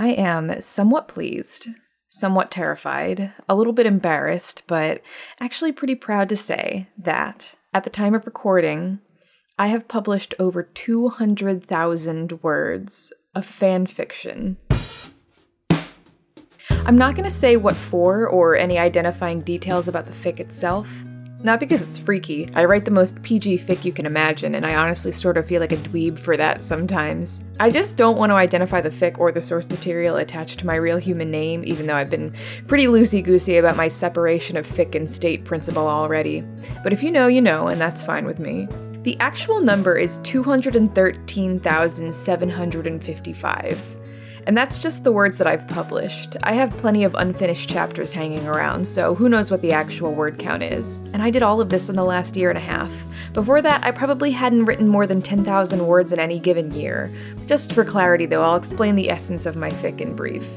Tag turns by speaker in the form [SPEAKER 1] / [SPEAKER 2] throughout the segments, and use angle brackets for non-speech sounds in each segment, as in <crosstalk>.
[SPEAKER 1] I am somewhat pleased, somewhat terrified, a little bit embarrassed, but actually pretty proud to say that at the time of recording, I have published over 200,000 words of fan fiction. I'm not going to say what for or any identifying details about the fic itself. Not because it's freaky. I write the most PG fic you can imagine, and I honestly sort of feel like a dweeb for that sometimes. I just don't want to identify the fic or the source material attached to my real human name, even though I've been pretty loosey goosey about my separation of fic and state principle already. But if you know, you know, and that's fine with me. The actual number is 213,755. And that's just the words that I've published. I have plenty of unfinished chapters hanging around, so who knows what the actual word count is. And I did all of this in the last year and a half. Before that, I probably hadn't written more than 10,000 words in any given year. Just for clarity, though, I'll explain the essence of my fic in brief.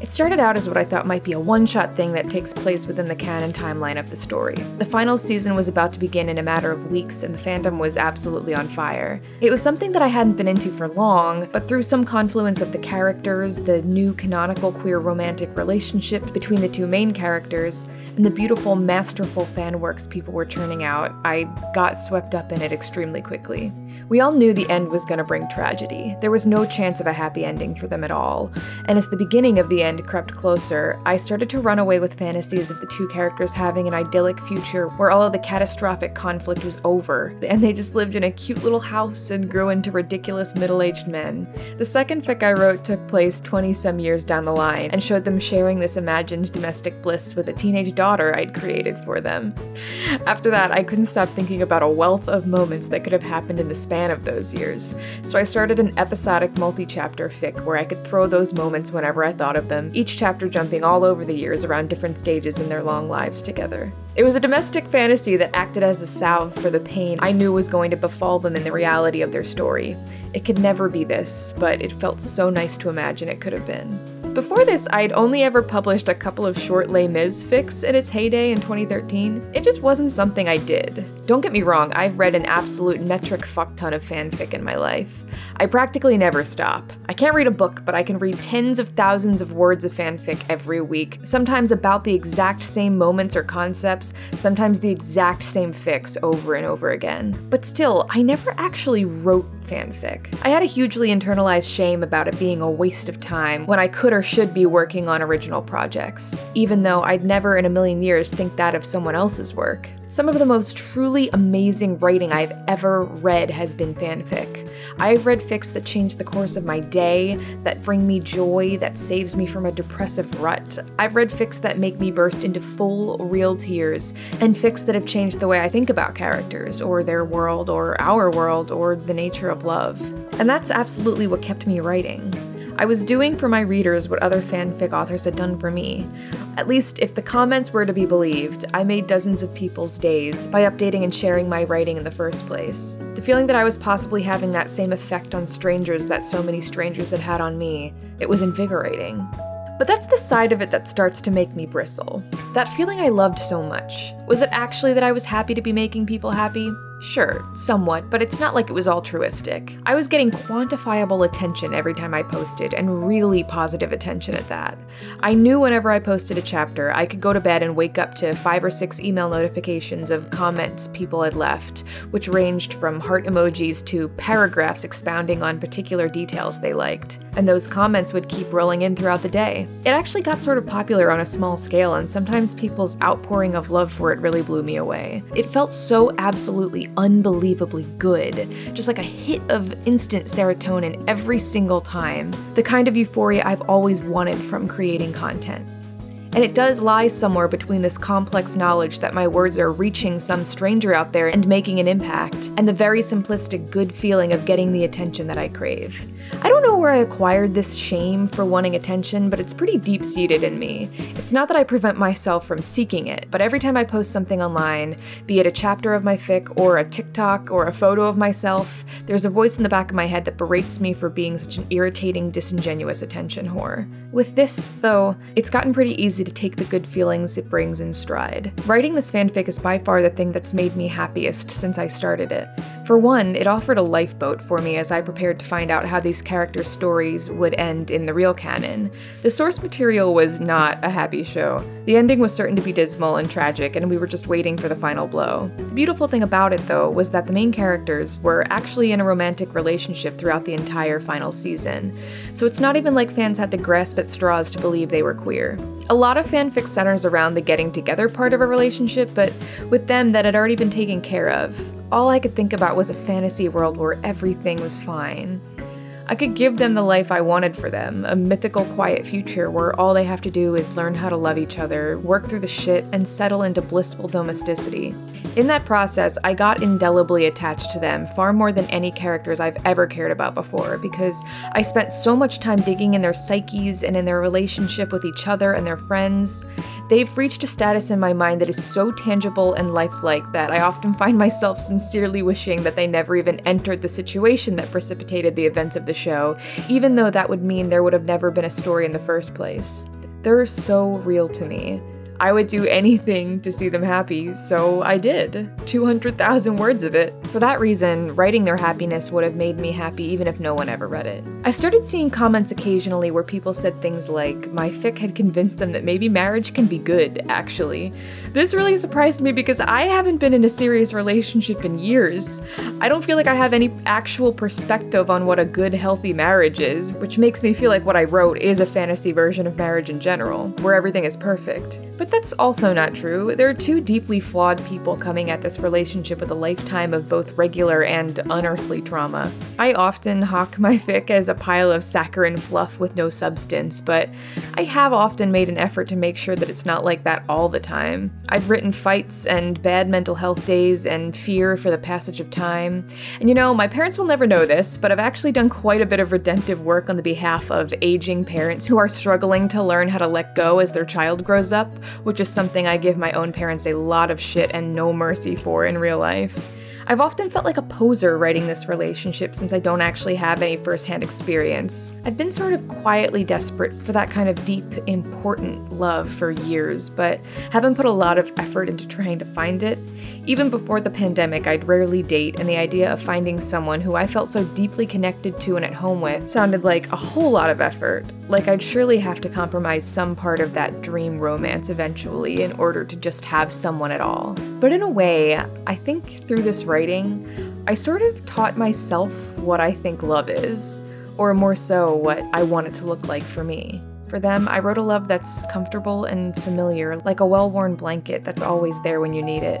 [SPEAKER 1] It started out as what I thought might be a one shot thing that takes place within the canon timeline of the story. The final season was about to begin in a matter of weeks, and the fandom was absolutely on fire. It was something that I hadn't been into for long, but through some confluence of the characters, the new canonical queer romantic relationship between the two main characters, and the beautiful, masterful fan works people were churning out, I got swept up in it extremely quickly. We all knew the end was going to bring tragedy. There was no chance of a happy ending for them at all. And it's the beginning of the end crept closer, I started to run away with fantasies of the two characters having an idyllic future where all of the catastrophic conflict was over, and they just lived in a cute little house and grew into ridiculous middle aged men. The second fic I wrote took place 20 some years down the line and showed them sharing this imagined domestic bliss with a teenage daughter I'd created for them. <laughs> After that, I couldn't stop thinking about a wealth of moments that could have happened in the span of those years, so I started an episodic multi chapter fic where I could throw those moments whenever I thought of them, each chapter jumping all over the years around different stages in their long lives together. It was a domestic fantasy that acted as a salve for the pain I knew was going to befall them in the reality of their story. It could never be this, but it felt so nice to imagine it could have been. Before this, I'd only ever published a couple of short Les Mis fics in its heyday in 2013. It just wasn't something I did. Don't get me wrong, I've read an absolute metric fuckton of fanfic in my life. I practically never stop. I can't read a book, but I can read tens of thousands of words of fanfic every week, sometimes about the exact same moments or concepts, sometimes the exact same fics over and over again. But still, I never actually wrote fanfic. I had a hugely internalized shame about it being a waste of time when I could or should be working on original projects, even though I'd never in a million years think that of someone else's work. Some of the most truly amazing writing I've ever read has been fanfic. I've read fics that change the course of my day, that bring me joy, that saves me from a depressive rut. I've read fics that make me burst into full, real tears, and fics that have changed the way I think about characters, or their world, or our world, or the nature of love. And that's absolutely what kept me writing. I was doing for my readers what other fanfic authors had done for me. At least, if the comments were to be believed, I made dozens of people's days by updating and sharing my writing in the first place. The feeling that I was possibly having that same effect on strangers that so many strangers had had on me, it was invigorating. But that's the side of it that starts to make me bristle. That feeling I loved so much. Was it actually that I was happy to be making people happy? Sure, somewhat, but it's not like it was altruistic. I was getting quantifiable attention every time I posted, and really positive attention at that. I knew whenever I posted a chapter, I could go to bed and wake up to five or six email notifications of comments people had left, which ranged from heart emojis to paragraphs expounding on particular details they liked. And those comments would keep rolling in throughout the day. It actually got sort of popular on a small scale, and sometimes people's outpouring of love for it really blew me away. It felt so absolutely unbelievably good, just like a hit of instant serotonin every single time. The kind of euphoria I've always wanted from creating content. And it does lie somewhere between this complex knowledge that my words are reaching some stranger out there and making an impact, and the very simplistic good feeling of getting the attention that I crave. I don't know where I acquired this shame for wanting attention, but it's pretty deep seated in me. It's not that I prevent myself from seeking it, but every time I post something online, be it a chapter of my fic or a TikTok or a photo of myself, there's a voice in the back of my head that berates me for being such an irritating, disingenuous attention whore. With this, though, it's gotten pretty easy to take the good feelings it brings in stride. Writing this fanfic is by far the thing that's made me happiest since I started it. For one, it offered a lifeboat for me as I prepared to find out how these characters' stories would end in the real canon. The source material was not a happy show. The ending was certain to be dismal and tragic, and we were just waiting for the final blow. The beautiful thing about it, though, was that the main characters were actually in a romantic relationship throughout the entire final season. So it's not even like fans had to grasp at straws to believe they were queer. A lot of fanfic centers around the getting together part of a relationship, but with them, that had already been taken care of all I could think about was a fantasy world where everything was fine. I could give them the life I wanted for them a mythical, quiet future where all they have to do is learn how to love each other, work through the shit, and settle into blissful domesticity. In that process, I got indelibly attached to them far more than any characters I've ever cared about before because I spent so much time digging in their psyches and in their relationship with each other and their friends. They've reached a status in my mind that is so tangible and lifelike that I often <laughs> find myself sincerely wishing that they never even entered the situation that precipitated the events of the show, even though that would mean there would have never been a story in the first place. They're so real to me. I would do anything to see them happy, so I did. 200,000 words of it. For that reason, writing their happiness would have made me happy even if no one ever read it. I started seeing comments occasionally where people said things like, my fic had convinced them that maybe marriage can be good, actually. This really surprised me because I haven't been in a serious relationship in years. I don't feel like I have any actual perspective on what a good, healthy marriage is, which makes me feel like what I wrote is a fantasy version of marriage in general, where everything is perfect. But that's also not true. There are two deeply flawed people coming at this relationship with a lifetime of both regular and unearthly trauma. I often hawk my fic as a pile of saccharine fluff with no substance, but I have often made an effort to make sure that it's not like that all the time. I've written fights and bad mental health days and fear for the passage of time. And you know, my parents will never know this, but I've actually done quite a bit of redemptive work on the behalf of aging parents who are struggling to learn how to let go as their child grows up which is something I give my own parents a lot of shit and no mercy for in real life. I've often felt like a poser writing this relationship since I don't actually have any firsthand experience. I've been sort of quietly desperate for that kind of deep, important love for years, but haven't put a lot of effort into trying to find it. Even before the pandemic, I'd rarely date, and the idea of finding someone who I felt so deeply connected to and at home with sounded like a whole lot of effort. Like I'd surely have to compromise some part of that dream romance eventually in order to just have someone at all. But in a way, I think through this writing, I sort of taught myself what I think love is, or more so, what I want it to look like for me. For them, I wrote a love that's comfortable and familiar, like a well worn blanket that's always there when you need it.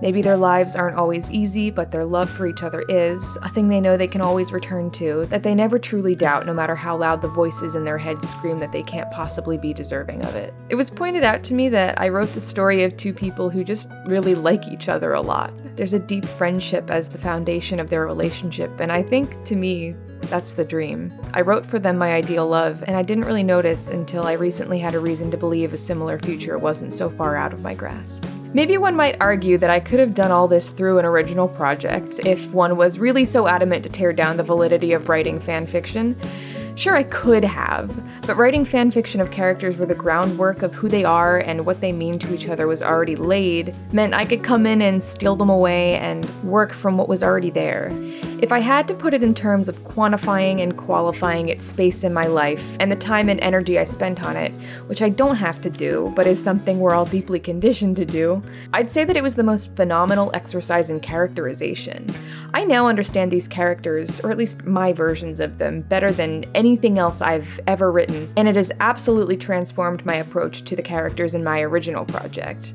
[SPEAKER 1] Maybe their lives aren't always easy, but their love for each other is, a thing they know they can always return to, that they never truly doubt, no matter how loud the voices in their heads scream that they can't possibly be deserving of it. It was pointed out to me that I wrote the story of two people who just really like each other a lot. There's a deep friendship as the foundation of their relationship, and I think, to me, that's the dream. I wrote for them my ideal love, and I didn't really notice until I recently had a reason to believe a similar future wasn't so far out of my grasp. Maybe one might argue that I could have done all this through an original project if one was really so adamant to tear down the validity of writing fan fiction. Sure, I could have, but writing fan fiction of characters where the groundwork of who they are and what they mean to each other was already laid meant I could come in and steal them away and work from what was already there. If I had to put it in terms of quantifying and qualifying its space in my life and the time and energy I spent on it, which I don't have to do, but is something we're all deeply conditioned to do, I'd say that it was the most phenomenal exercise in characterization. I now understand these characters, or at least my versions of them, better than anything else I've ever written, and it has absolutely transformed my approach to the characters in my original project.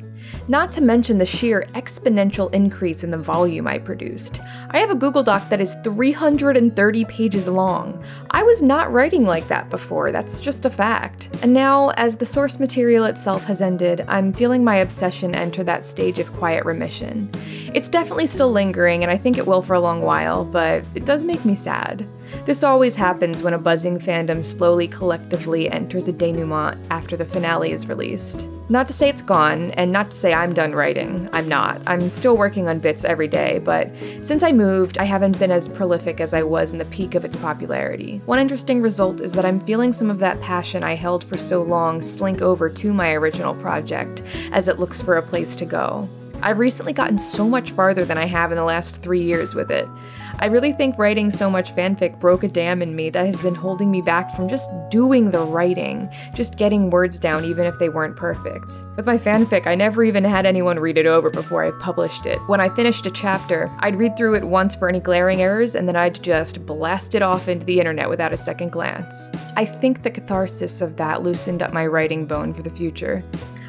[SPEAKER 1] Not to mention the sheer exponential increase in the volume I produced. I have a Google Doc that is 330 pages long. I was not writing like that before, that's just a fact. And now, as the source material itself has ended, I'm feeling my obsession enter that stage of quiet remission. It's definitely still lingering, and I think it will for a long while, but it does make me sad. This always happens when a buzzing fandom slowly collectively enters a denouement after the finale is released. Not to say it's gone, and not to say I'm done writing. I'm not. I'm still working on bits every day, but since I moved, I haven't been as prolific as I was in the peak of its popularity. One interesting result is that I'm feeling some of that passion I held for so long slink over to my original project as it looks for a place to go. I've recently gotten so much farther than I have in the last three years with it. I really think writing so much fanfic broke a dam in me that has been holding me back from just doing the writing, just getting words down even if they weren't perfect. With my fanfic, I never even had anyone read it over before I published it. When I finished a chapter, I'd read through it once for any glaring errors and then I'd just blast it off into the internet without a second glance. I think the catharsis of that loosened up my writing bone for the future.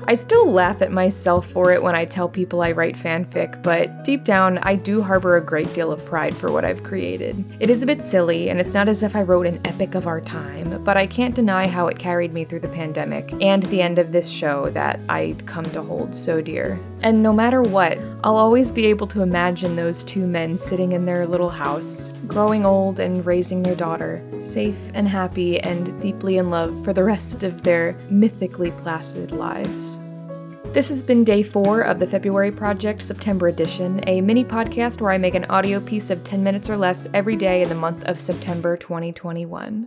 [SPEAKER 1] I still laugh at myself for it when I tell people I write fanfic, but deep down, I do harbor a great deal of pride for what I've created. It is a bit silly, and it's not as if I wrote an epic of our time, but I can't deny how it carried me through the pandemic and the end of this show that I'd come to hold so dear. And no matter what, I'll always be able to imagine those two men sitting in their little house, growing old and raising their daughter, safe and happy and deeply in love for the rest of their mythically placid lives. This has been day four of the February Project September edition, a mini podcast where I make an audio piece of 10 minutes or less every day in the month of September 2021.